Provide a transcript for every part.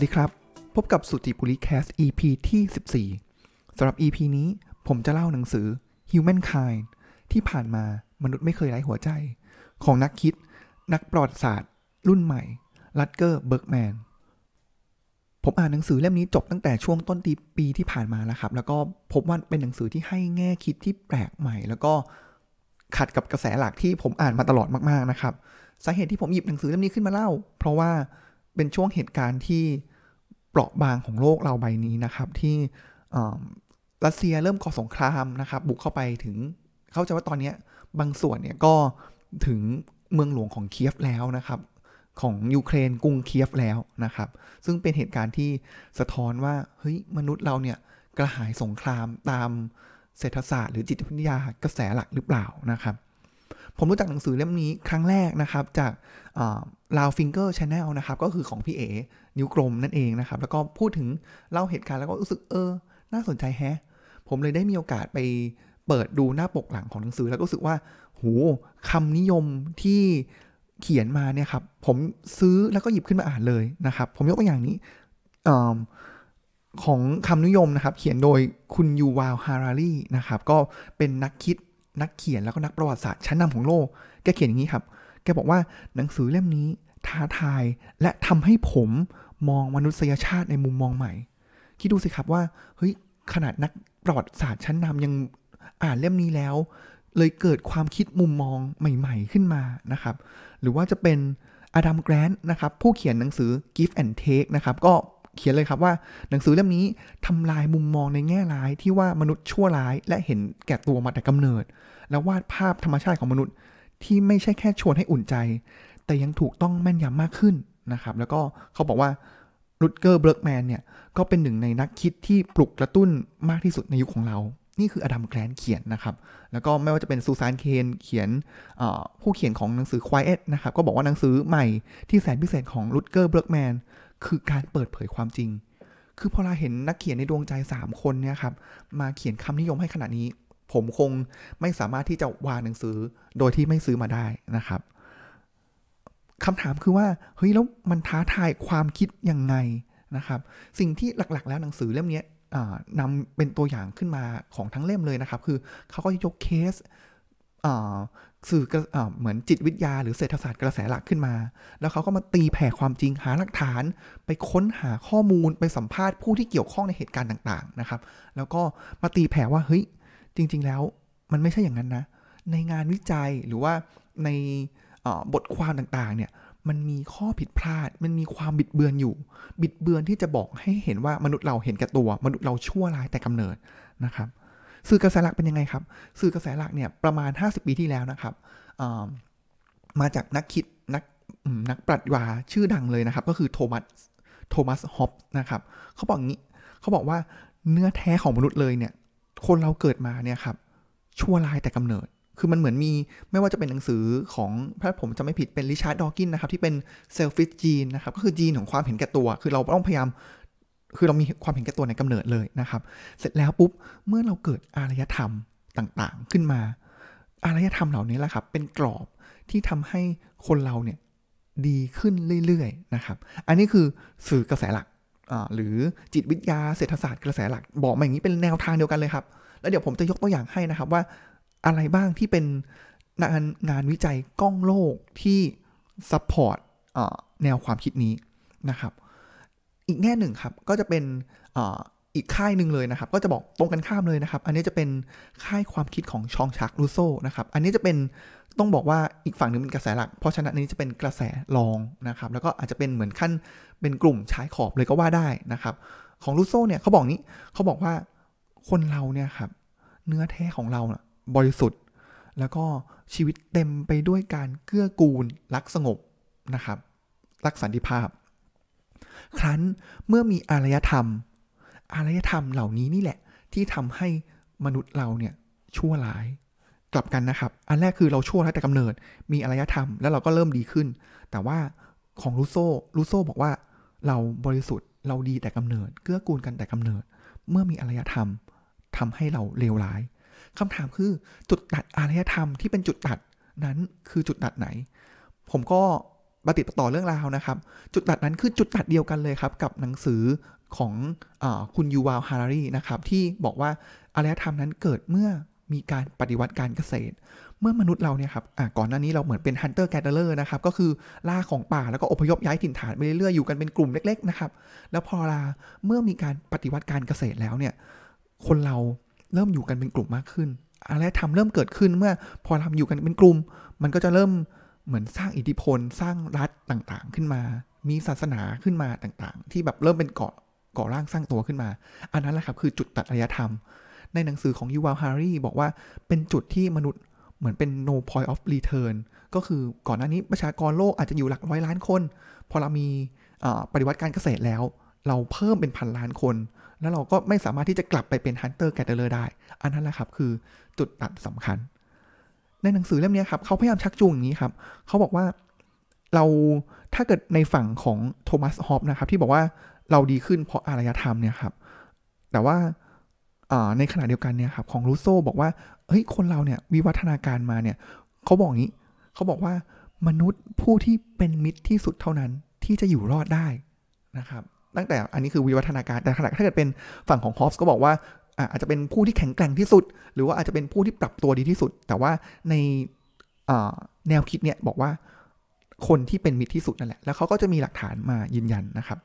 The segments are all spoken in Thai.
วัสดีครับ พบกับสุจิปุริแคส EP ที่ 14สำหรับ EP นี้ผมจะเล่าหนังสือ Humankind ที่ผ่านมามนุษย์ไม่เคยไร้หัวใจ ของนักคิด นักประวัติศาสตร์ รุ่นใหม่ Rutger Bregman ผมอ่านหนังสือเล่มนี้จบตั้งแต่ช่วงต้นปีที่ผ่านมาแล้วครับ แล้วก็พบว่าเป็นหนังสือที่ให้แง่คิดที่แปลกใหม่ แล้วก็ขัดกับกระแสหลักที่ผมอ่านมาตลอดมากๆนะครับสาเหตุที่ผมหยิบหนังสือเล่มนี้ขึ้นมาเล่า เพราะว่าเป็นช่วงเหตุการณ์ที่ เปราะบางของโลกเราใบนี้นะครับ ที่รัสเซียเริ่มก่อสงครามนะครับ บุกเข้าไปถึงเข้าใจว่าตอนนี้บางส่วนเนี่ยก็ถึงเมืองหลวงของเคียฟแล้วนะครับ ของยูเครนกรุงเคียฟแล้วนะครับ ซึ่งเป็นเหตุการณ์ที่สะท้อนว่าเฮ้ยมนุษย์เราเนี่ยกระหายสงครามตามเศรษฐศาสตร์หรือจิตวิทยากระแสหลักหรือเปล่านะครับ ผมรู้จักหนังสือเล่มนี้ครั้งแรกนะครับจาก Roundfinger Channel นะครับ ก็คือของพี่เอ นิ้วกลมนั่นเองนะครับ แล้วก็พูดถึงเล่าเหตุการณ์แล้วก็รู้สึกเออ น่าสนใจแฮะ ผมเลยได้มีโอกาสไปเปิดดูหน้าปกหลังของหนังสือ แล้วก็รู้สึกว่าโหคำนิยมที่เขียนมาเนี่ยครับ ผมซื้อแล้วก็หยิบขึ้นมาอ่านเลยนะครับ ผมยกตัวอย่างนี้อของคำนิยมนะครับ เขียนโดยคุณยูวาลฮารารีนะครับ ก็เป็นนักคิดนักเขียนแล้วก็นักประวัติศาสตร์ชั้นนำของโลก แกเขียนอย่างนี้ครับ แกบอกว่าหนังสือเล่มนี้ ท้าทาย และทำให้ผมมองมนุษยชาติในมุมมองใหม่ คิดดูสิครับว่าเฮ้ยขนาดนักประวัติศาสตร์ชั้นนำยังอ่านเล่มนี้แล้ว เลยเกิดความคิดมุมมองใหม่ๆขึ้นมานะครับ หรือว่าจะเป็นอดัมแกรนต์นะครับ ผู้เขียนหนังสือ Give and Take นะครับ ก็เขียนเลยครับว่าหนังสือเล่มนี้ทำลายมุมมองในแง่ร้ายที่ว่ามนุษย์ชั่วร้าย และเห็นแก่ตัวมาแต่กำเนิด แล้ววาดภาพธรรมชาติของมนุษย์ที่ไม่ใช่แค่ชวนให้อุ่นใจ แต่ยังถูกต้องแม่นยำมากขึ้นนะครับ แล้วก็เขาบอกว่ารูดเกอร์เบิร์กแมนเนี่ย ก็เป็นหนึ่งในนักคิดที่ปลุกกระตุ้นมากที่สุดในยุคของเรา นี่คืออดัมแกรนเขียนนะครับ แล้วก็ไม่ว่าจะเป็นซูซานเคนเขียนผู้เขียนของหนังสือ Quiet นะครับ ก็บอกว่าหนังสือใหม่ที่แสนพิเศษของรูดเกอร์เบิร์กแมนคือการเปิดเผยความจริง คือพอเราเห็นนักเขียนในดวงใจ 3 คนเนี่ยครับ มาเขียนคำนิยมให้ขนาดนี้ ผมคงไม่สามารถที่จะวางหนังสือโดยที่ไม่ซื้อมาได้นะครับ คำถามคือว่าเฮ้ยแล้วมันท้าทายความคิดยังไงนะครับ สิ่งที่หลักๆ แล้วหนังสือเล่มนี้นำเป็นตัวอย่างขึ้นมาของทั้งเล่มเลยนะครับ คือเขาก็ยกเคสสื่อเหมือนจิตวิทยาหรือเศรษฐศาสตร์กระแสหลักขึ้นมา แล้วเขาก็มาตีแผ่ความจริงหาหลักฐาน ไปค้นหาข้อมูลไปสัมภาษณ์ผู้ที่เกี่ยวข้องในเหตุการณ์ต่างๆนะครับ แล้วก็มาตีแผ่ว่าเฮ้ยจริง ๆ แล้วมันไม่ใช่อย่างนั้นนะ ในงานวิจัยหรือว่าใน บทความต่างๆเนี่ยมันมีข้อผิดพลาด มันมีความบิดเบือนอยู่ บิดเบือนที่จะบอกให้เห็นว่ามนุษย์เราเห็นแก่ตัว มนุษย์เราชั่วร้ายแต่กำเนิดนะครับ สื่อกระแสหลักเป็นยังไงครับ สื่อกระแสหลักเนี่ยประมาณ 50 ปีที่แล้วนะครับ มาจากนักคิดนักนักปรัชญาชื่อดังเลยนะครับ ก็คือโทมัสโทมัสฮอปนะครับเขาบอกงี้เขาบอกว่าเนื้อแท้ของมนุษย์เลยเนี่ย คนเราเกิดมาเนี่ยครับชั่วร้ายแต่กำเนิด คือมันเหมือนมีไม่ว่าจะเป็นหนังสือของถ้าผมจำไม่ผิดเป็นริชาร์ดดอว์กินส์นะครับที่เป็น Selfish Gene นะครับก็คือยีนของความเห็นแก่ตัว คือเราต้องพยายามคือเรามีความเห็นแก่ตัวแต่กำเนิดเลยนะครับ เสร็จแล้วปุ๊บเมื่อเราเกิดอารยธรรมต่างๆขึ้นมา อารยธรรมเหล่านี้แหละครับ เป็นกรอบที่ทำให้คนเราเนี่ยดีขึ้นเรื่อยๆนะครับ อันนี้คือสื่อกระแสหลักหรือจิตวิทยาเศรษฐศาสตร์กระแสหลักบอกมาอย่างนี้เป็นแนวทางเดียวกันเลยครับ แล้วเดี๋ยวผมจะยกตัวอย่างให้นะครับว่า อะไรบ้างที่เป็นงานงานวิจัยก้องโลกที่ support แนวความคิดนี้นะครับ อีกแง่หนึ่งครับก็จะเป็นอีกค่ายหนึ่งเลยนะครับ ก็จะบอกตรงกันข้ามเลยนะครับ อันนี้จะเป็นค่ายความคิดของฌอง-ฌาคส์ รูโซนะครับ อันนี้จะเป็นต้องบอกว่าอีกฝั่งหนึ่งเป็นกระแสหลัก เพราะฉะนั้นอันนี้จะเป็นกระแสรองนะครับ แล้วก็อาจจะเป็นเหมือนขั้นเป็นกลุ่มชายขอบเลยก็ว่าได้นะครับ ของรูโซเนี่ยเขาบอกงี้เขาบอกว่าคนเราเนี่ยครับเนื้อแท้ของเรา บริสุทธิ์ แล้วก็ชีวิตเต็มไปด้วยการเกื้อกูล รักสงบนะครับ รักสันติภาพ ครั้นเมื่อมีอารยธรรม อารยธรรมเหล่านี้นี่แหละ ที่ทำให้มนุษย์เราเนี่ยชั่วร้ายกลับกันนะครับ อันแรกคือเราชั่วร้ายแต่กำเนิด มีอารยธรรมแล้วเราก็เริ่มดีขึ้น แต่ว่าของลูโซลูโซบอกว่าเราบริสุทธิ์เราดีแต่กำเนิด เกื้อกูลกันแต่กำเนิด เมื่อมีอารยธรรมทำให้เราเลวร้าย คำถามคือจุดตัดอารยธรรมที่เป็นจุดตัดนั้นคือจุดตัดไหน ผมก็ปฏิปต่อเรื่องราวนะครับ จุดตัดนั้นคือจุดตัดเดียวกันเลยครับกับหนังสือของอคุณยูวาลฮารารีนะครับที่บอกว่าอารยธรรมนั้นเกิดเมื่อมีการปฏิวัติการเกษตร เมื่อมนุษย์เราเนี่ยครับก่อนหน้านี้เราเหมือนเป็น hunter-gatherer นะครับ ก็คือล่าของป่าแล้วก็อพยพย้ายถิ่นฐานไปเรื่อยๆอยู่กันเป็นกลุ่มเล็ก ๆ นะครับ แล้วพอลาเมื่อมีการปฏิวัติการเกษตรแล้วเนี่ย คนเรา เริ่มอยู่กันเป็นกลุ่มมากขึ้นอารยธรรมเริ่มเกิดขึ้นเมื่อพอทำอยู่กันเป็นกลุ่ม มันก็จะเริ่มเหมือนสร้างอิทธิพล สร้างรัฐต่างๆ ขึ้นมา มีศาสนาขึ้นมาต่างๆ ที่แบบเริ่มเป็นเกาะก่อร่างสร้างตัวขึ้นมา อันนั้นแหละครับคือจุดตัดอารยธรรม ในหนังสือของยูวาลฮารารีบอกว่าเป็นจุดที่มนุษย์เหมือนเป็น no point of return ก็คือก่อนหน้านี้ประชากรโลกอาจจะอยู่หลักร้อยล้านคน พอเรามีปฏิวัติการเกษตรแล้ว เราเพิ่มเป็นพันล้านคน แล้วเราก็ไม่สามารถที่จะกลับไปเป็น hunter-gatherer ได้ อันนั้นแหละครับคือจุดตัดสำคัญ ในหนังสือเล่มนี้ครับเขาพยายามชักจูงอย่างนี้ครับเขาบอกว่าเราถ้าเกิดในฝั่งของโทมัสฮอบส์นะครับที่บอกว่าเราดีขึ้นเพราะอารยธรรมเนี่ยครับ แต่ว่าในขณะเดียวกันเนี่ยครับของรูโซบอกว่าเฮ้ยคนเราเนี่ยวิวัฒนาการมาเนี่ยเขาบอกงี้เขาบอกว่ามนุษย์ผู้ที่เป็นมิตรที่สุดเท่านั้นที่จะอยู่รอดได้นะครับ ตั้งแต่อันนี้คือวิวัฒนาการแต่ขณะถ้าเกิดเป็นฝั่งของฮอฟส์ก็บอกว่าอาจจะเป็นผู้ที่แข็งแกร่งที่สุด หรือว่าอาจจะเป็นผู้ที่ปรับตัวดีที่สุด แต่ว่าในแนวคิดเนี่ยบอกว่าคนที่เป็นมิตรที่สุดนั่นแหละ แล้วเขาก็จะมีหลักฐานมายืนยันนะครับ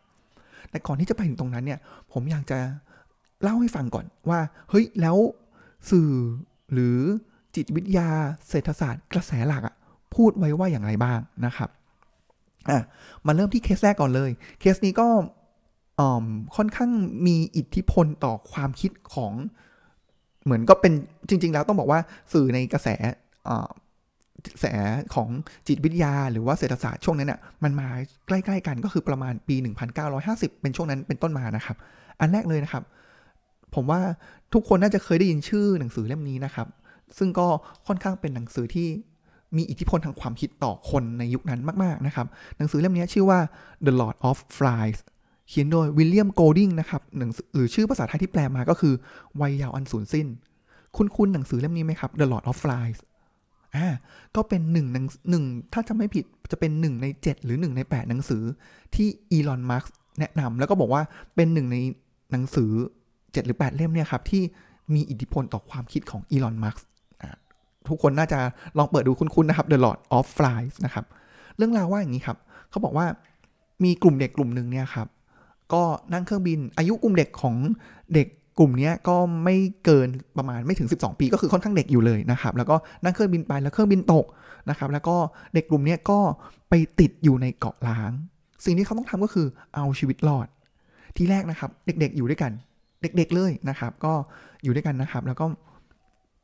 แต่ก่อนที่จะไปถึงตรงนั้นเนี่ย ผมอยากจะเล่าให้ฟังก่อนว่า เฮ้ย แล้วสื่อหรือจิตวิทยาเศรษฐศาสตร์ กระแสหลักอะพูดไว้ว่าอย่างไรบ้างนะครับ อะ มาเริ่มที่เคสแรกก่อนเลย เคสนี้ก็ ค่อนข้างมีอิทธิพลต่อความคิดของเหมือนก็เป็นจริง ๆ แล้วต้องบอกว่าสื่อในกระแสแสของจิตวิทยาหรือว่าเศรษฐศาสตร์ช่วงนั้นเนี่ยมันมาใกล้ๆกันก็คือประมาณปี 1950 เป็นช่วงนั้นเป็นต้นมานะครับ อันแรกเลยนะครับ ผมว่าทุกคนน่าจะเคยได้ยินชื่อหนังสือเล่มนี้นะครับ ซึ่งก็ค่อนข้างเป็นหนังสือที่มีอิทธิพลทางความคิดต่อคนในยุคนั้นมาก ๆนะครับ หนังสือเล่มนี้ชื่อว่า The Lord of Flies เขียนโดยวิลเลียมโกลดิงนะครับหรือชื่อภาษาไทยที่แปลมาก็คือ วัยยาวอันสูญสิ้น คุณคุณหนังสือเล่มนี้ไหมครับ The Lord of Flies อ่าก็เป็นหนึ่งหนึ่งถ้าจะไม่ผิดจะเป็นหนึ่งใน 7 หรือ1ใน 8 หนังสือที่อีลอนมาร์กแนะนำแล้วก็บอกว่าเป็นหนึ่งในหนังสือ 7 หรือ 8 เล่มเนี่ยครับ ที่มีอิทธิพลต่อความคิดของอีลอนมาร์กทุกคนน่าจะลองเปิดดูคุ้นๆนะครับ The Lord of Flies นะครับ เรื่องราวว่าอย่างนี้ครับ เขาบอกว่ามีกลุ่มเด็กกลุ่มหนึ่งเนี่ยครับ ก็นั่งเครื่องบิน อายุกลุ่มเด็กของเด็กกลุ่มนี้ก็ไม่เกินประมาณไม่ถึง 12 ปีก็คือค่อนข้างเด็กอยู่เลยนะครับ แล้วก็นั่งเครื่องบินไปแล้วเครื่องบินตกนะครับ แล้วก็เด็กกลุ่มนี้ก็ไปติดอยู่ในเกาะล้าง สิ่งที่เขาต้องทำก็คือเอาชีวิตรอด ทีแรกนะครับ เด็กๆอยู่ด้วยกัน เด็กๆเลยนะครับ ก็อยู่ด้วยกันนะครับ แล้วก็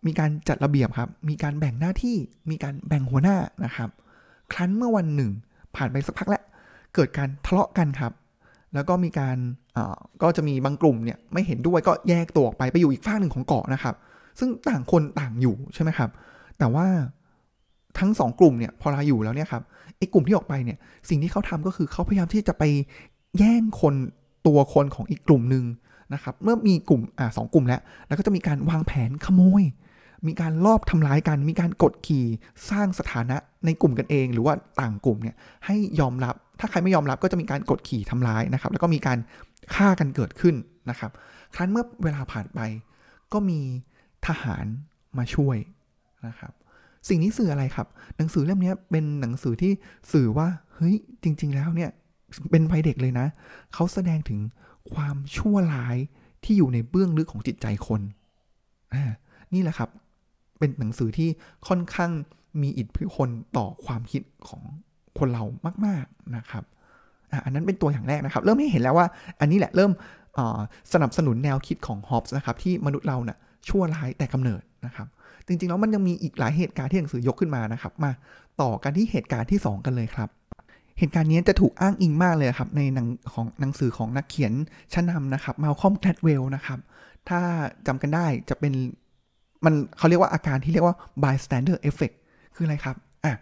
มีการจัดระเบียบครับ มีการแบ่งหน้าที่ มีการแบ่งหัวหน้านะครับ ครั้นเมื่อวันหนึ่ง ผ่านไปสักพักแล้ว เกิดการทะเลาะกันครับ แล้วก็มีการก็จะมีบางกลุ่มเนี่ยไม่เห็นด้วยก็แยกตัวออกไปไปอยู่อีกฝั่งหนึ่งของเกาะนะครับ ซึ่งต่างคนต่างอยู่ใช่ไหมครับ แต่ว่าทั้งสองกลุ่มเนี่ยพอเราอยู่แล้วเนี่ยครับไอ้กลุ่มที่ออกไปเนี่ยสิ่งที่เขาทำก็คือเขาพยายามที่จะไปแย่งคนตัวคนของอีกกลุ่มหนึ่งนะครับเมื่อมีกลุ่มอ่าสองกลุ่มแล้ว แล้วก็จะมีการวางแผนขโมย มีการลอบทำร้ายกัน มีการกดขี่สร้างสถานะในกลุ่มกันเอง หรือว่าต่างกลุ่มเนี่ยให้ยอมรับ ถ้าใครไม่ยอมรับก็จะมีการกดขี่ทำร้ายนะครับ แล้วก็มีการฆ่ากันเกิดขึ้นนะครับ ครั้นเมื่อเวลาผ่านไป ก็มีทหารมาช่วยนะครับ สิ่งนี้สื่ออะไรครับ หนังสือเล่มนี้เป็นหนังสือที่สื่อว่าเฮ้ยจริง ๆ แล้วเนี่ยเป็นวัยเด็กเลยนะ เขาแสดงถึงความชั่วร้ายที่อยู่ในเบื้องลึกของจิตใจคนนี่แหละครับ เป็นหนังสือที่ค่อนข้างมีอิทธิพลต่อความคิดของ คนเรามาก ๆ นะครับอันนั้นเป็นตัวอย่างแรกนะครับ เริ่มให้เห็นแล้วว่า อันนี้แหละเริ่มสนับสนุนแนวคิดของฮอปส์นะครับ ที่มนุษย์เราเนะ่ยชั่วร้ายแต่กำเนิดนะครับ จริง ๆ แล้วมันยังมีอีกหลายเหตุการณ์ที่หนังสือยกขึ้นมานะครับ มาต่อกันที่เหตุการณ์ที่ 2 กันเลยครับ เหตุการณ์นี้จะถูกอ้างอิงมากเลยครับ ในหนังของหนังสือของนักเขียนชั้นนำนะครับมาลคอมแคดเวลนะครับ ถ้าจำกันได้จะเป็นมันเขาเรียกว่าอาการที่เรียกว่า bystander effect คืออะไรครับอะ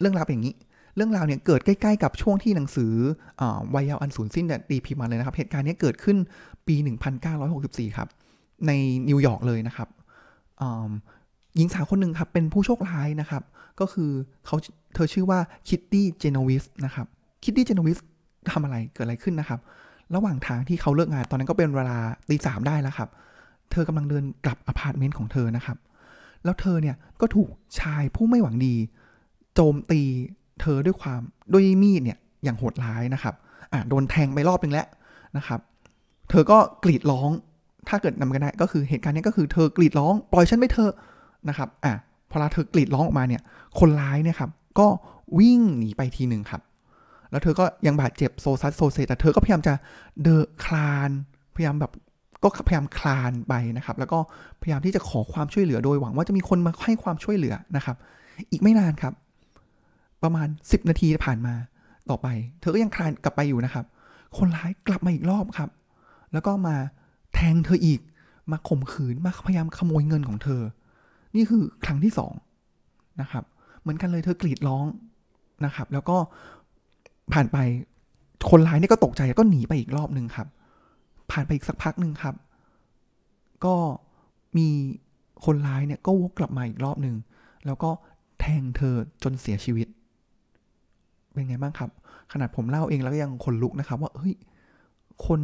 เรื่องราวเป็นอย่างนี้ เรื่องราวเนี่ยเกิดใกล้ๆกับช่วงที่หนังสือวัยเยาว์อันสูญสิ้นตีพิมพ์มาเลยนะครับ เหตุการณ์นี้เกิดขึ้นปี 1964 ครับ ในนิวยอร์กเลยนะครับหญิงสาวคนหนึ่งครับ เป็นผู้โชคร้ายนะครับ ก็คือเขาเธอชื่อว่าคิตตี้เจโนวิสนะครับคิตตี้เจโนวิสทำอะไรเกิดอะไรขึ้นนะครับ ระหว่างทางที่เขาเลิกงานตอนนั้นก็เป็นเวลาตีสามได้แล้วครับ เธอกำลังเดินกลับอพาร์ตเมนต์ของเธอนะครับ แล้วเธอเนี่ยก็ถูกชายผู้ไม่หวังดี โจมตี เธอด้วยความด้วยมีดเนี่ยอย่างโหดร้ายนะครับอะโดนแทงไปรอบนึงแล้วนะครับ เธอก็กรีดร้อง ถ้าเกิดจำกันได้ก็คือเหตุการณ์นี้ก็คือเธอกรีดร้องปล่อยฉันไปเถอะนะครับอะพอเธอกรีดร้องออกมาเนี่ย คนร้ายเนี่ยครับก็วิ่งหนีไปทีหนึ่งครับ แล้วเธอก็ยังบาดเจ็บโซซัสโซเซแต่เธอก็พยายามจะเดนคลานพยายามแบบก็พยายามคลานไปนะครับ แล้วก็พยายามที่จะขอความช่วยเหลือโดยหวังว่าจะมีคนมาให้ความช่วยเหลือนะครับ อีกไม่นานครับ ประมาณ 10 นาทีผ่านมาต่อไป เธอก็ยังคลานกลับไปอยู่นะครับ คนร้ายกลับมาอีกรอบครับ แล้วก็มาแทงเธออีก มาข่มขืน มาพยายามขโมยเงินของเธอ นี่คือครั้งที่สองนะครับ เหมือนกันเลยเธอกรีดร้องนะครับ แล้วก็ผ่านไป คนร้ายนี่ก็ตกใจแล้วก็หนีไปอีกรอบหนึ่งครับ ผ่านไปอีกสักพักหนึ่งครับ ก็มีคนร้ายเนี่ยก็วกกลับมาอีกรอบหนึ่ง แล้วก็แทงเธอจนเสียชีวิต เป็นไงบ้างครับ ขนาดผมเล่าเองแล้วก็ยังขนลุกนะครับว่าเฮ้ยคน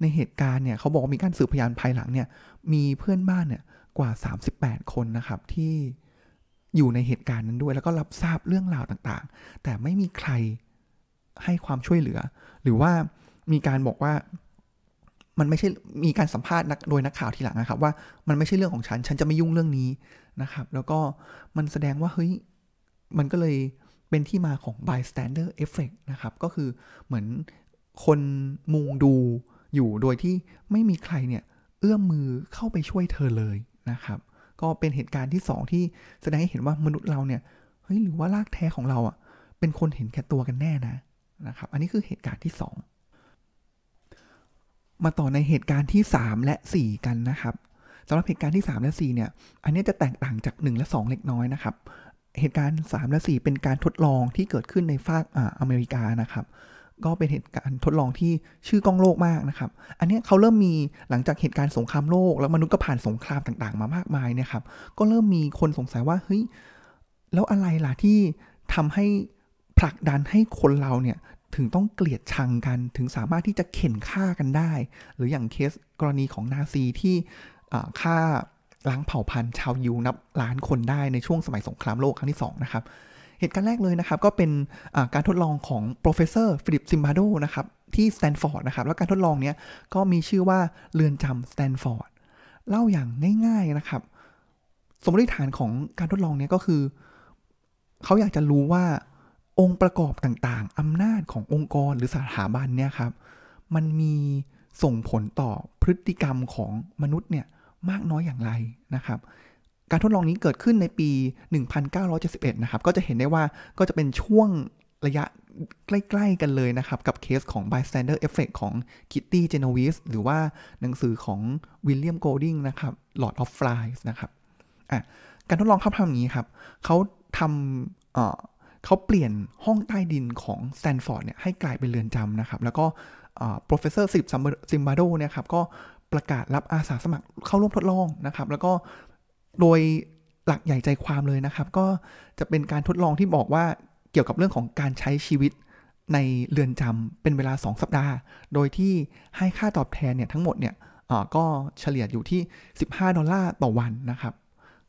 ในเหตุการณ์เนี่ยเขาบอกว่ามีการสืบพยานภายหลังเนี่ยมีเพื่อนบ้านเนี่ยกว่า 38 คนนะครับที่อยู่ในเหตุการณ์นั้นด้วยแล้วก็รับทราบเรื่องราวต่างๆ แต่ไม่มีใครให้ความช่วยเหลือ หรือว่ามีการบอกว่ามันไม่ใช่มีการสัมภาษณ์โดยนักข่าวทีหลังนะครับ ว่ามันไม่ใช่เรื่องของฉัน ฉันจะไม่ยุ่งเรื่องนี้นะครับ แล้วก็มันแสดงว่าเฮ้ยมันก็เลย เป็นที่มาของ bystander effect นะครับ ก็คือเหมือนคนมุงดูอยู่โดยที่ไม่มีใครเนี่ยเอื้อมมือเข้าไปช่วยเธอเลยนะครับ ก็เป็นเหตุการณ์ที่สองที่แสดงให้เห็นว่ามนุษย์เราเนี่ยเฮ้ยหรือว่ารากแท้ของเราอะเป็นคนเห็นแก่ตัวกันแน่นะนะครับ อันนี้คือเหตุการณ์ที่สองมาต่อในเหตุการณ์ที่ 3 และ 4 กันนะครับสำหรับเหตุการณ์ที่ 3 และ 4 เนี่ย อันนี้จะแตกต่างจาก 1 และ 2 เล็กน้อยนะครับ เหตุการณ์ 3 และ 4 เป็นการทดลองที่เกิดขึ้นในฝากอ่าอเมริกานะครับ ก็เป็นเหตุการณ์ทดลองที่ชื่อกล้องโลกมากนะครับ อันนี้เขาเริ่มมีหลังจากเหตุการณ์สงครามโลก แล้วมนุษย์ก็ผ่านสงครามต่างๆ มามากมายนะครับ ก็เริ่มมีคนสงสัยว่าเฮ้ยแล้วอะไรล่ะที่ทำให้ผลักดันให้คนเราเนี่ยถึงต้องเกลียดชังกันถึงสามารถที่จะเข็นฆ่ากันได้ หรืออย่างเคสกรณีของนาซีที่ฆ่า ล้างเผ่าพันธุ์ชาวยิวนับล้านคนได้ในช่วงสมัยสงครามโลกครั้งที่ 2 นะครับ เหตุการณ์แรกเลยนะครับ ก็เป็นการทดลองของ professor ฟิลิปซิมบาร์โดนะครับที่สแตนฟอร์ดนะครับ แล้วการทดลองนี้ก็มีชื่อว่าเรือนจำสแตนฟอร์ดเล่าอย่างง่ายๆนะครับ สมมติฐานของการทดลองนี้ก็คือ เขาอยากจะรู้ว่าองค์ประกอบต่างๆ อำนาจขององค์กรหรือสถาบันเนี่ยครับ มันมีส่งผลต่อพฤติกรรมของมนุษย์เนี่ย มากน้อยอย่างไรนะครับ การทดลองนี้เกิดขึ้นในปี 1971 นะครับ ก็จะเห็นได้ว่าก็จะเป็นช่วงระยะใกล้ๆกันเลยนะครับ กับเคสของ bystander effect ของ Kitty Genovese หรือว่าหนังสือของ William Golding นะครับ Lord of Flies นะครับอะการทดลองเขาทำอย่างนี้ครับเขาทำเขาเปลี่ยนห้องใต้ดินของสแตนฟอร์ดเนี่ยให้กลายเป็นเรือนจำนะครับ แล้วก็ professor ฟิลิป ซิมบาร์โดเนี่ยครับ ก็ ประกาศรับอาสาสมัครเข้าร่วมทดลองนะครับ แล้วก็โดยหลักใหญ่ใจความเลยนะครับ ก็จะเป็นการทดลองที่บอกว่าเกี่ยวกับเรื่องของการใช้ชีวิตในเรือนจำเป็นเวลา 2 สัปดาห์ โดยที่ให้ค่าตอบแทนเนี่ยทั้งหมดเนี่ยก็เฉลี่ยอยู่ที่ 15 ดอลลาร์ต่อวันนะครับ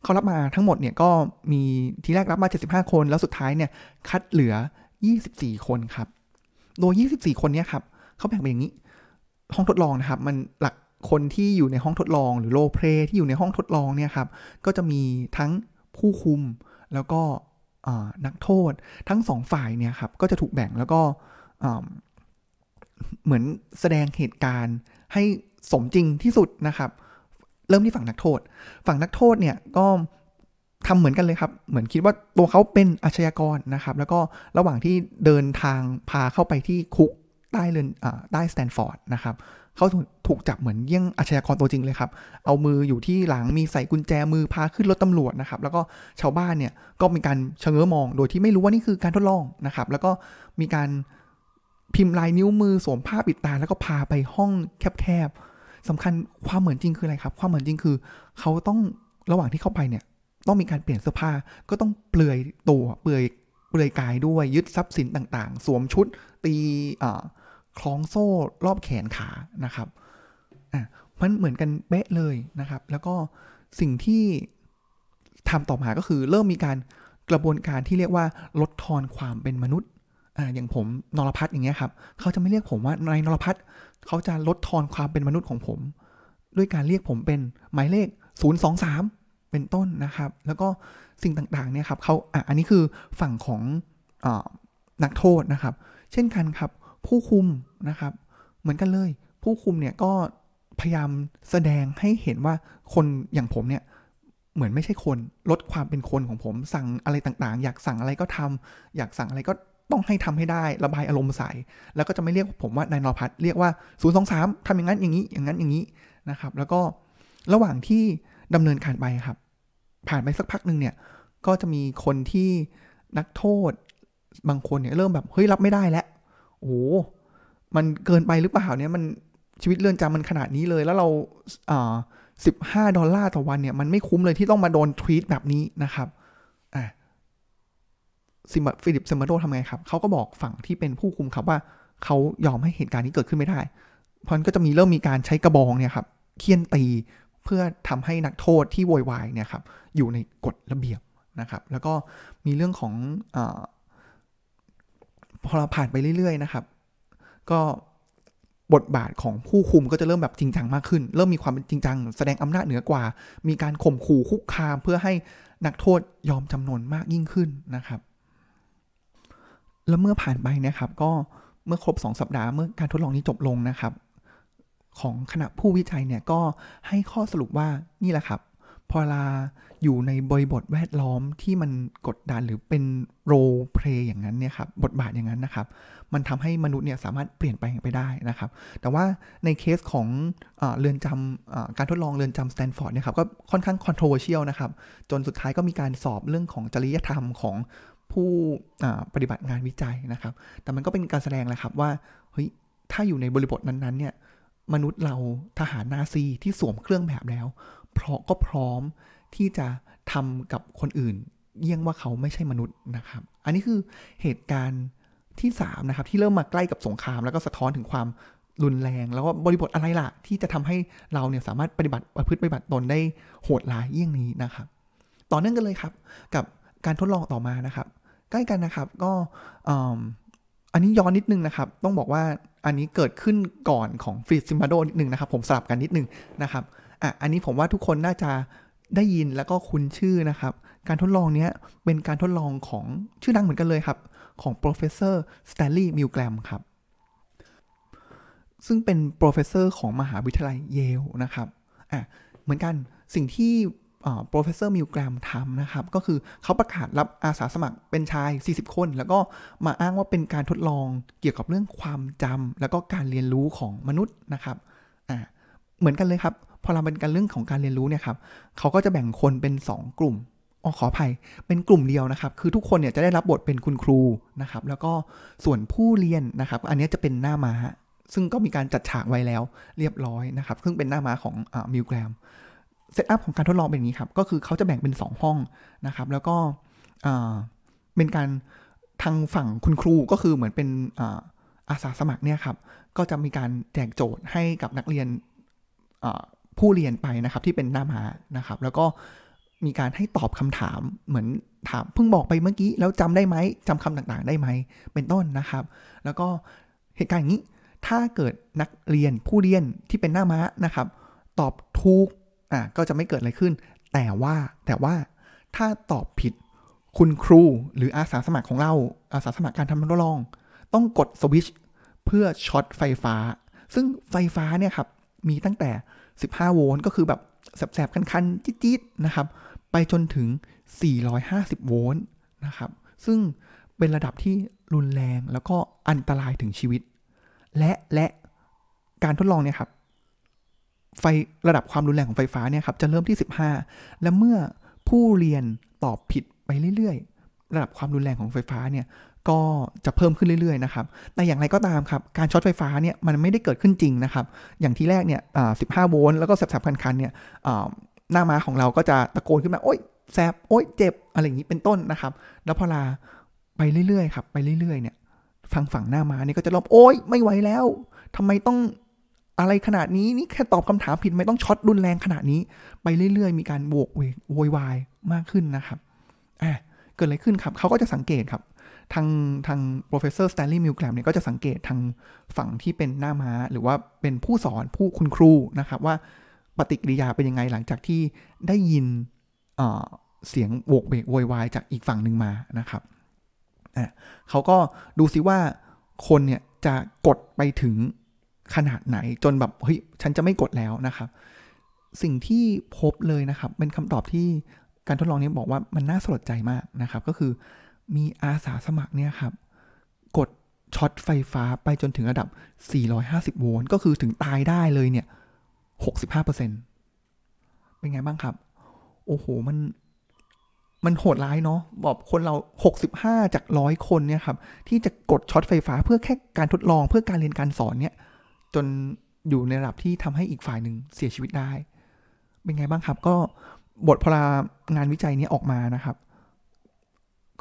เขารับมาทั้งหมดเนี่ยก็มีทีแรกรับมา 75 คน แล้วสุดท้ายเนี่ยคัดเหลือ 24 คนครับ โดย 24 คนนี้ครับเขาแบ่งเป็นอย่างนี้ ห้องทดลองนะครับ มันหลัก คนที่อยู่ในห้องทดลองหรือโลเพลที่อยู่ในห้องทดลองเนี่ยครับก็จะมีทั้งผู้คุมแล้วก็นักโทษทั้งสองฝ่ายเนี่ยครับก็จะถูกแบ่งแล้วก็เหมือนแสดงเหตุการณ์ให้สมจริงที่สุดนะครับ เริ่มที่ฝั่งนักโทษ ฝั่งนักโทษเนี่ยก็ทำเหมือนกันเลยครับ เหมือนคิดว่าตัวเขาเป็นอาชญากรนะครับ แล้วก็ระหว่างที่เดินทางพาเข้าไปที่คุกใต้เรือนใต้สแตนฟอร์ดนะครับ เขาถูกจับเหมือนเยี่ยงอาชญากรตัวจริงเลยครับ เอามืออยู่ที่หลังมีใส่กุญแจมือพาขึ้นรถตำรวจนะครับ แล้วก็ชาวบ้านเนี่ยก็มีการเชงเง้อมอง โดยที่ไม่รู้ว่านี่คือการทดลองนะครับ แล้วก็มีการพิมพ์ลายนิ้วมือสวมผ้าปิดตา แล้วก็พาไปห้องแคบๆสำคัญความเหมือนจริงคืออะไรครับ ความเหมือนจริงคือ เขาต้องระหว่างที่เข้าไปเนี่ยต้องมีการเปลี่ยนเสื้อผ้า ก็ต้องเปลือยตัวเปลือยเปลือยกายด้วยยึดทรัพย์สินต่างๆ สวมชุดตี คล้องโซ่รอบแขนขานะครับอะมันเหมือนกันเป๊ะเลยนะครับ แล้วก็สิ่งที่ทำต่อมาก็คือเริ่มมีการกระบวนการที่เรียกว่าลดทอนความเป็นมนุษย์อ่าอย่างผมนรพัฒน์อย่างเงี้ยครับเขาจะไม่เรียกผมว่านายนรพัฒน์เขาจะลดทอนความเป็นมนุษย์ของผม ด้วยการเรียกผมเป็นหมายเลข 023 เป็นต้นนะครับ แล้วก็สิ่งต่างๆเนี่ยครับเขาอะอันนี้คือฝั่งของอนักโทษนะครับ เช่นกันครับ ผู้คุมนะครับ เหมือนกันเลย ผู้คุมเนี่ยก็พยายามแสดงให้เห็นว่าคนอย่างผมเนี่ยเหมือนไม่ใช่คนลดความเป็นคนของผม สั่งอะไรต่างๆ อยากสั่งอะไรก็ทำอยากสั่งอะไรก็ต้องให้ทำให้ได้ระบายอารมณ์ใส่ แล้วก็จะไม่เรียกผมว่านายนรพัฒน์เรียกว่า0ูนย์สองสามทำอย่างนั้นอย่างนี้อย่างนั้นอย่างนี้นะครับ แล้วก็ระหว่างที่ดำเนินการไปครับ ผ่านไปสักพักหนึ่งเนี่ยก็จะมีคนที่นักโทษบางคนเนี่ยเริ่มแบบเฮ้ยรับไม่ได้แล้ว โอ้มันเกินไปหรือเปล่าเนี่ยมันชีวิตเรือนจำมันขนาดนี้เลย แล้วเราอ่าสิบห้าดอลลาร์ต่อวันเนี่ยมันไม่คุ้มเลยที่ต้องมาโดนทวีตแบบนี้นะครับอ่าซิมฟิลิป ซิมบาร์โดทำไงครับเขาก็บอกฝั่งที่เป็นผู้คุมครับว่าเขายอมให้เหตุการณ์นี้เกิดขึ้นไม่ได้ เพราะนั้นก็จะมีเริ่มมีการใช้กระบองเนี่ยครับเฆี่ยนตีเพื่อทำให้นักโทษที่โวยวายเนี่ยครับอยู่ในกฎระเบียบนะครับ แล้วก็มีเรื่องของอ พอเราผ่านไปเรื่อยๆนะครับ ก็บทบาทของผู้คุมก็จะเริ่มแบบจริงจังมากขึ้น เริ่มมีความเป็นจริงจัง แสดงอำนาจเหนือกว่า มีการข่มขู่คุกคาม เพื่อให้นักโทษยอมจำนวนมากยิ่งขึ้นนะครับ แล้วเมื่อผ่านไปนะครับ ก็เมื่อครบ 2 สัปดาห์เมื่อการทดลองนี้จบลงนะครับ ของคณะผู้วิจัยเนี่ยก็ให้ข้อสรุปว่านี่แหละครับ พอลาอยู่ในบริบทแวดล้อมที่มันกดดันหรือเป็น role play อย่างนั้นเนี่ยครับบทบาทอย่างนั้นนะครับ มันทำให้มนุษย์เนี่ยสามารถเปลี่ยนแปลงไปได้นะครับ แต่ว่าในเคสของเรือนจำการทดลองเรือนจำสแตนฟอร์ดเนี่ยครับก็ค่อนข้าง controversial นะครับ จนสุดท้ายก็มีการสอบเรื่องของจริยธรรมของผู้ปฏิบัติงานวิจัยนะครับ แต่มันก็เป็นการแสดงแหละครับว่าเฮ้ยถ้าอยู่ในบริบทนั้นๆเนี่ยมนุษย์เราทหารนาซีที่สวมเครื่องแบบแล้ว เพราะก็พร้อมที่จะทำกับคนอื่น เยี่ยงว่าเขาไม่ใช่มนุษย์นะครับ อันนี้คือเหตุการณ์ที่3นะครับที่เริ่มมาใกล้กับสงคราม แล้วก็สะท้อนถึงความรุนแรง แล้วก็บริบทอะไรล่ะ ที่จะทำให้เราเนี่ยสามารถปฏิบัติประพฤติปฏิบัติตนได้โหดร้ายเยี่ยงนี้นะครับ ต่อเนื่องกันเลยครับ กับการทดลองต่อมานะครับ ใกล้กันนะครับก็อันนี้ย้อนนิดนึงนะครับ ต้องบอกว่าอันนี้เกิดขึ้นก่อนของฟรีซิมบาโดนิดนึงนะครับ ผมสลับกันนิดนึงนะครับ อะอันนี้ผมว่าทุกคนน่าจะได้ยินแล้วก็คุ้นชื่อนะครับ การทดลองนี้เป็นการทดลองของชื่อดังเหมือนกันเลยครับ ของ professor Stanley Milgram ครับ ซึ่งเป็น professor ของมหาวิทยาลัยเยลนะครับอะเหมือนกันสิ่งที่ professor Milgram ทำนะครับ ก็คือเขาประกาศรับอาสาสมัครเป็นชาย 40 คน แล้วก็มาอ้างว่าเป็นการทดลองเกี่ยวกับเรื่องความจำแล้วก็การเรียนรู้ของมนุษย์นะครับอะเหมือนกันเลยครับ พอเราเป็นการเรื่องของการเรียนรู้เนี่ยครับเขาก็จะแบ่งคนเป็น 2 กลุ่มอ๋อขออภัยเป็นกลุ่มเดียวนะครับ คือทุกคนเนี่ยจะได้รับบทเป็นคุณครูนะครับ แล้วก็ส่วนผู้เรียนนะครับ อันนี้จะเป็นหน้าม้าซึ่งก็มีการจัดฉากไว้แล้วเรียบร้อยนะครับ ซึ่งเป็นหน้าม้าของอมิลแกรม setup ของการทดลองเป็นอย่างนี้ครับ ก็คือเขาจะแบ่งเป็น 2 ห้องนะครับ แล้วก็เป็นการทางฝั่งคุณครูก็คือเหมือนเป็นอาสาสมัครเนี่ยครับ ก็จะมีการแจกโจทย์ให้กับนักเรียน ผู้เรียนไปนะครับที่เป็นหน้าม้านะครับ แล้วก็มีการให้ตอบคำถามเหมือนถามเพิ่งบอกไปเมื่อกี้แล้วจำได้ไหมจำคำต่างๆ ได้ไหมเป็นต้นนะครับ แล้วก็เหตุการณ์อย่างนี้ถ้าเกิดนักเรียนผู้เรียนที่เป็นหน้าม้านะครับ ตอบถูกอะก็จะไม่เกิดอะไรขึ้น แต่ว่าแต่ว่าถ้าตอบผิดคุณครูหรืออาสาสมัครของเราอาสาสมัครการทำทดลอง ต้องกดสวิตช์เพื่อช็อตไฟฟ้า ซึ่งไฟฟ้าเนี่ยครับมีตั้งแต่ 15 โวลต์ก็คือแบบแสบๆ คันๆ จี๊ดๆ นะครับ ไปจนถึง 450 โวลต์นะครับ ซึ่งเป็นระดับที่รุนแรงแล้วก็อันตรายถึงชีวิต และและการทดลองเนี่ยครับ ไฟระดับความรุนแรงของไฟฟ้าเนี่ยครับจะเริ่มที่ 15 และเมื่อผู้เรียนตอบผิดไปเรื่อยๆ ระดับความรุนแรงของไฟฟ้าเนี่ย ก็จะเพิ่มขึ้นเรื่อยๆนะครับ แต่อย่างไรก็ตามครับ การช็อตไฟฟ้าเนี่ยมันไม่ได้เกิดขึ้นจริงนะครับ อย่างที่แรกเนี่ยสิบห้าโวลต์แล้วก็แสบๆคันๆเนี่ยหน้าม้าของเราก็จะตะโกนขึ้นมา โอ๊ยแสบ โอ๊ยเจ็บ อะไรอย่างนี้เป็นต้นนะครับ แล้วพอลาไปเรื่อยๆครับ ไปเรื่อยๆเนี่ยฟังฝั่งหน้ามานี่ก็จะร้องโอ๊ยไม่ไหวแล้วทำไมต้องอะไรขนาดนี้นี่แค่ตอบคำถามผิดไม่ต้องช็อตรุนแรงขนาดนี้ ไปเรื่อยๆ มีการโวกเวกโวยวายมากขึ้นนะครับอะเกิดอะไรขึ้นครับเขาก็จะสังเกตครับ ทางทาง professor Stanley Milgram เนี่ยก็จะสังเกตทางฝั่งที่เป็นหน้าม้า หรือว่าเป็นผู้สอนผู้คุณครูนะครับว่าปฏิกิริยาเป็นยังไงหลังจากที่ได้ยินเสียงโวกเวกโวยวายจากอีกฝั่งหนึ่งมานะครับเขาก็ดูซิว่าคนเนี่ยจะกดไปถึงขนาดไหนจนแบบเฮ้ยฉันจะไม่กดแล้วนะครับ สิ่งที่พบเลยนะครับ เป็นคำตอบที่การทดลองนี้บอกว่ามันน่าสลดใจมากนะครับ ก็คือ มีอาสาสมัครเนี่ยครับ กดช็อตไฟฟ้าไปจนถึงระดับ 450 โวลต์ ก็คือถึงตายได้เลยเนี่ย 65%เป็นไงบ้างครับ โอ้โห มัน มันโหดร้ายเนาะ บอกคนเรา 65 จากร้อยคนเนี่ยครับ ที่จะกดช็อตไฟฟ้าเพื่อแค่การทดลองเพื่อการเรียนการสอนเนี่ย จนอยู่ในระดับที่ทำให้อีกฝ่ายหนึ่งเสียชีวิตได้ เป็นไงบ้างครับ ก็บทพลางานวิจัยนี้ออกมานะครับ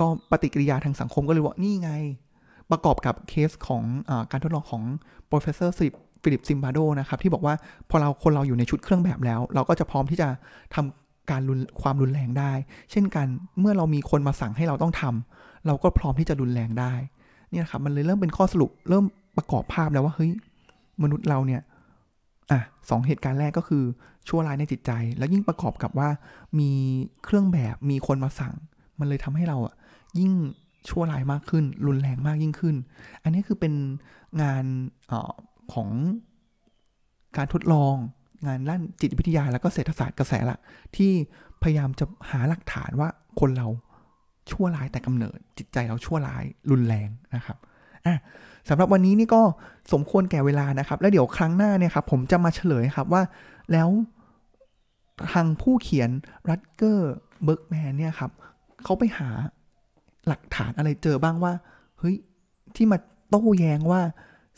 ก็ปฏิกิริยาทางสังคมก็เลยว่านี่ไง ประกอบกับเคสของจากการทดลองของ professor ฟิลิปซิมบาโดนะครับ ที่บอกว่าพอเราคนเราอยู่ในชุดเครื่องแบบแล้ว เราก็จะพร้อมที่จะทำการรุนความรุนแรงได้ เช่นกันเมื่อเรามีคนมาสั่งให้เราต้องทำเราก็พร้อมที่จะรุนแรงได้เนี่ยครับมันเลยเริ่มเป็นข้อสรุปเริ่มประกอบภาพแล้วว่าเฮ้ยมนุษย์เราเนี่ยอะสองเหตุการณ์แรกก็คือชั่วร้ายในจิตใจ แล้วยิ่งประกอบกับว่ามีเครื่องแบบมีคนมาสั่ง มันเลยทำให้เราอะ ยิ่งชั่วร้ายมากขึ้น รุนแรงมากยิ่งขึ้น อันนี้คือเป็นงานอของการทดลองงานด้านจิตวิทยาแล้วก็เศรษฐศาสตร์กระแสละที่พยายามจะหาหลักฐานว่าคนเราชั่วร้ายแต่กำเนิด จิตใจเราชั่วร้ายรุนแรงนะครับอะสำหรับวันนี้นี่ก็สมควรแก่เวลานะครับ แล้วเดี๋ยวครั้งหน้าเนี่ยครับผมจะมาเฉลยครับว่าแล้วทางผู้เขียนรัตเกอร์เบิร์กแมนเนี่ยครับเขาไปหา หลักฐานอะไรเจอบ้างว่า เฮ้ย ที่มาโต้แย้งว่า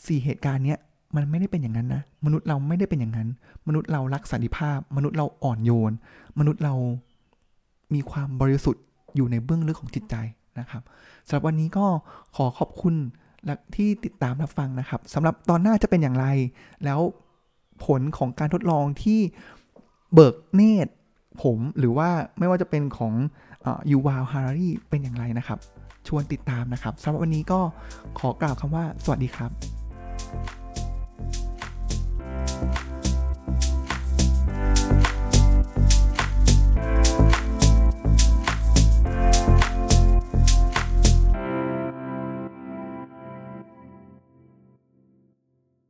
สี่เหตุการณ์เนี้ยมันไม่ได้เป็นอย่างนั้นนะ มนุษย์เราไม่ได้เป็นอย่างนั้น มนุษย์เรารักสันติภาพ มนุษย์เราอ่อนโยน มนุษย์เรามีความบริสุทธิ์อยู่ในเบื้องลึกของจิตใจนะครับสำหรับวันนี้ก็ขอขอบคุณที่ติดตามรับฟังนะครับสำหรับตอนหน้าจะเป็นอย่างไร แล้วผลของการทดลองที่เบิกเนตร ผมหรือว่าไม่ว่าจะเป็นของยูวาลฮารารีเป็นอย่างไรนะครับ ชวนติดตามนะครับสำหรับวันนี้ก็ขอกล่าวคำว่าสวัสดีครับ